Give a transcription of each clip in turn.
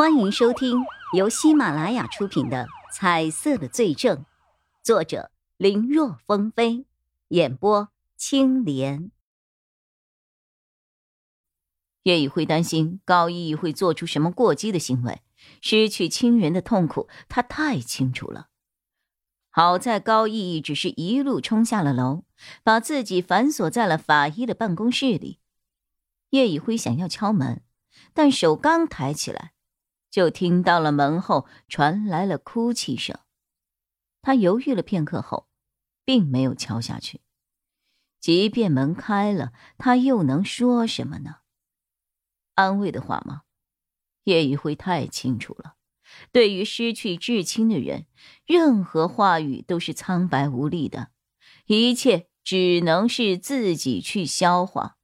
欢迎收听由喜马拉雅出品的《彩色的罪证》，作者林若风飞，演播青莲。叶雨辉担心高依依会做出什么过激的行为，失去亲人的痛苦，他太清楚了。好在高依依只是一路冲下了楼，把自己反锁在了法医的办公室里。叶雨辉想要敲门，但手刚抬起来。就听到了门后传来了哭泣声，他犹豫了片刻后，并没有敲下去。即便门开了，他又能说什么呢？安慰的话吗？叶雨辉太清楚了，对于失去至亲的人，任何话语都是苍白无力的，一切只能是自己去消化。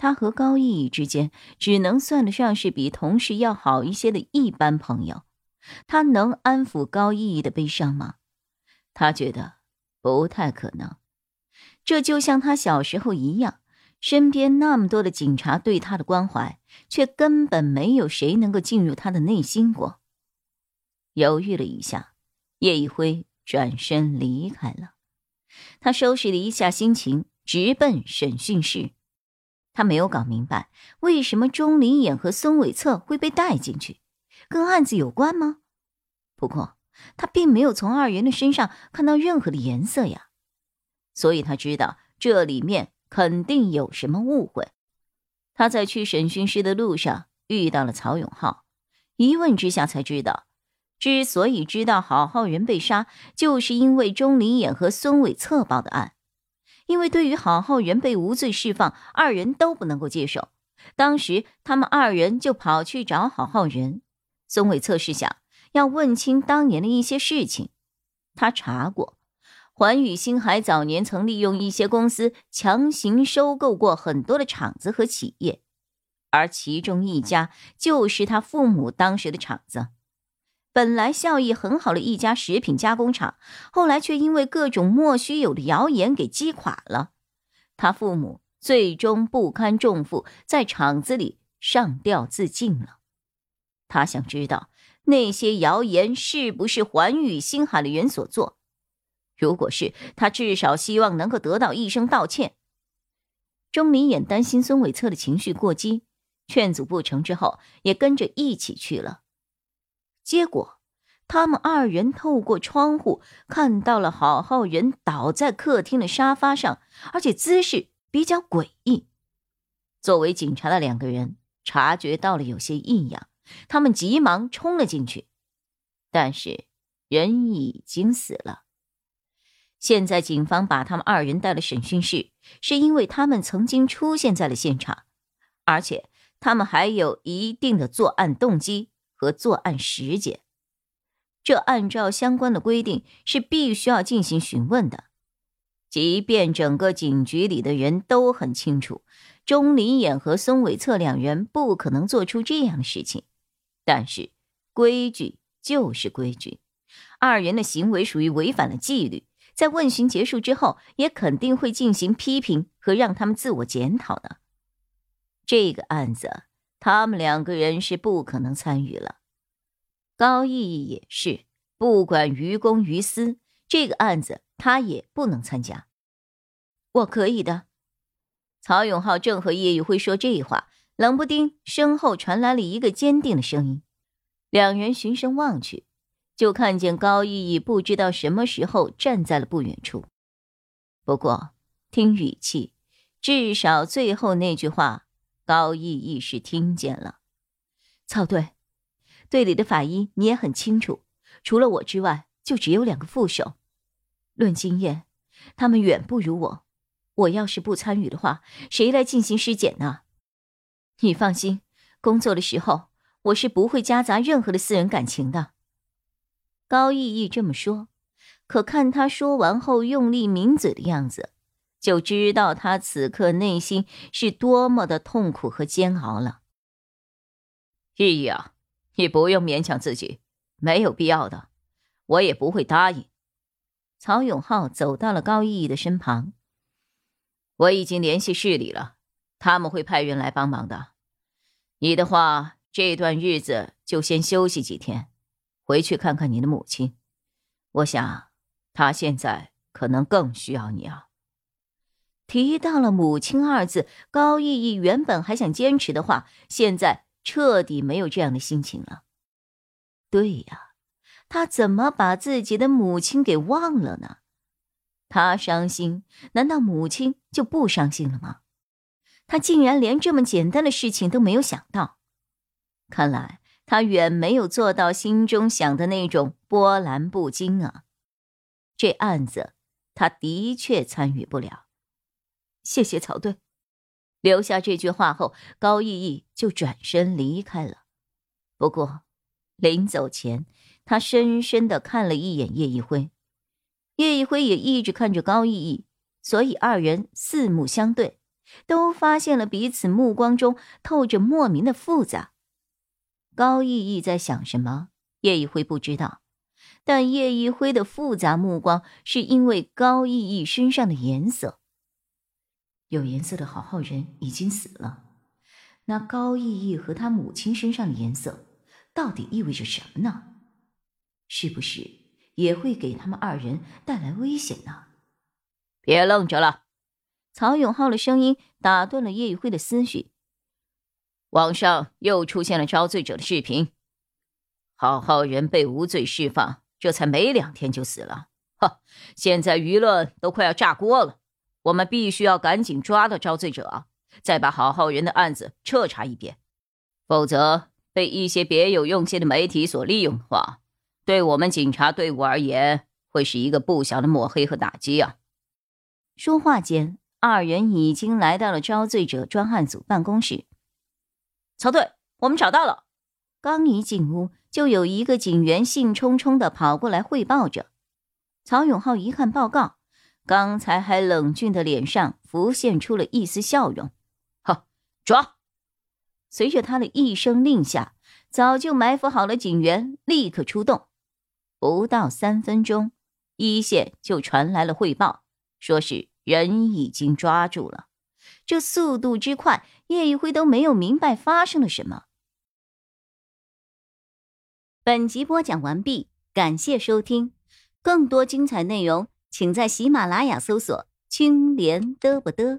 他和高逸逸之间只能算得上是比同事要好一些的一般朋友，他能安抚高逸逸的悲伤吗？他觉得不太可能。这就像他小时候一样，身边那么多的警察对他的关怀，却根本没有谁能够进入他的内心过。犹豫了一下，叶一辉转身离开了。他收拾了一下心情，直奔审讯室。他没有搞明白，为什么钟离眼和孙伟策会被带进去，跟案子有关吗？不过他并没有从二人的身上看到任何的颜色呀，所以他知道这里面肯定有什么误会。他在去审讯室的路上遇到了曹永浩，一问之下才知道，之所以知道郝浩仁被杀，就是因为钟离眼和孙伟策报的案。因为对于郝浩仁被无罪释放，二人都不能够接受。当时他们二人就跑去找郝浩仁。孙伟策是想要问清当年的一些事情。他查过，环宇星海早年曾利用一些公司强行收购过很多的厂子和企业，而其中一家就是他父母当时的厂子。本来效益很好的一家食品加工厂，后来却因为各种莫须有的谣言给击垮了。他父母最终不堪重负，在厂子里上吊自尽了。他想知道那些谣言是不是环宇星海的人所做。如果是，他至少希望能够得到一声道歉。钟离眼担心孙伟策的情绪过激，劝阻不成之后，也跟着一起去了。结果，他们二人透过窗户看到了郝浩仁倒在客厅的沙发上，而且姿势比较诡异。作为警察的两个人察觉到了有些异样，他们急忙冲了进去，但是人已经死了。现在警方把他们二人带了审讯室，是因为他们曾经出现在了现场，而且他们还有一定的作案动机。和作案时间，这按照相关的规定是必须要进行询问的。即便整个警局里的人都很清楚，钟离眼和孙伟策两人不可能做出这样的事情，但是规矩就是规矩，二人的行为属于违反了纪律，在问询结束之后，也肯定会进行批评和让他们自我检讨的。这个案子。他们两个人是不可能参与了，高逸逸也是，不管于公于私，这个案子他也不能参加。我可以的。曹永浩正和叶玉辉说这话，冷不丁身后传来了一个坚定的声音。两人循声望去，就看见高逸逸不知道什么时候站在了不远处。不过听语气，至少最后那句话。高毅毅是听见了，曹队，队里的法医你也很清楚，除了我之外，就只有两个副手。论经验，他们远不如我。我要是不参与的话，谁来进行尸检呢？你放心，工作的时候我是不会夹杂任何的私人感情的。高毅毅这么说，可看他说完后用力抿嘴的样子。就知道他此刻内心是多么的痛苦和煎熬了。意义啊，你不用勉强自己，没有必要的，我也不会答应。曹永浩走到了高逸逸的身旁。我已经联系市里了，他们会派人来帮忙的。你的话这段日子就先休息几天，回去看看你的母亲。我想，她现在可能更需要你啊。提到了母亲二字，高毅毅原本还想坚持的话，现在彻底没有这样的心情了。对呀，他怎么把自己的母亲给忘了呢？他伤心，难道母亲就不伤心了吗？他竟然连这么简单的事情都没有想到。看来他远没有做到心中想的那种波澜不惊啊！这案子他的确参与不了。谢谢曹队。留下这句话后，高逸逸就转身离开了。不过，临走前，他深深的看了一眼叶一辉，叶一辉也一直看着高逸逸，所以二人四目相对，都发现了彼此目光中透着莫名的复杂。高逸逸在想什么？叶一辉不知道，但叶一辉的复杂目光是因为高逸逸身上的颜色。有颜色的好好人已经死了，那高逸逸和他母亲身上的颜色，到底意味着什么呢？是不是也会给他们二人带来危险呢？别愣着了！曹永浩的声音打断了叶宇辉的思绪。网上又出现了招罪者的视频，好好人被无罪释放，这才没两天就死了。哈，现在舆论都快要炸锅了，我们必须要赶紧抓到招罪者，再把好好人的案子彻查一遍，否则被一些别有用心的媒体所利用的话，对我们警察队伍而言，会是一个不小的抹黑和打击啊！说话间，二人已经来到了招罪者专案组办公室。曹队，我们找到了。刚一进屋，就有一个警员兴冲冲的跑过来汇报着。曹永浩一看报告，刚才还冷峻的脸上浮现出了一丝笑容。好，抓！随着他的一声令下，早就埋伏好了警员立刻出动。不到三分钟，一线就传来了汇报，说是人已经抓住了。这速度之快！叶一辉都没有明白发生了什么。本集播讲完毕，感谢收听，更多精彩内容，请在喜马拉雅搜索“青莲嘚不嘚”。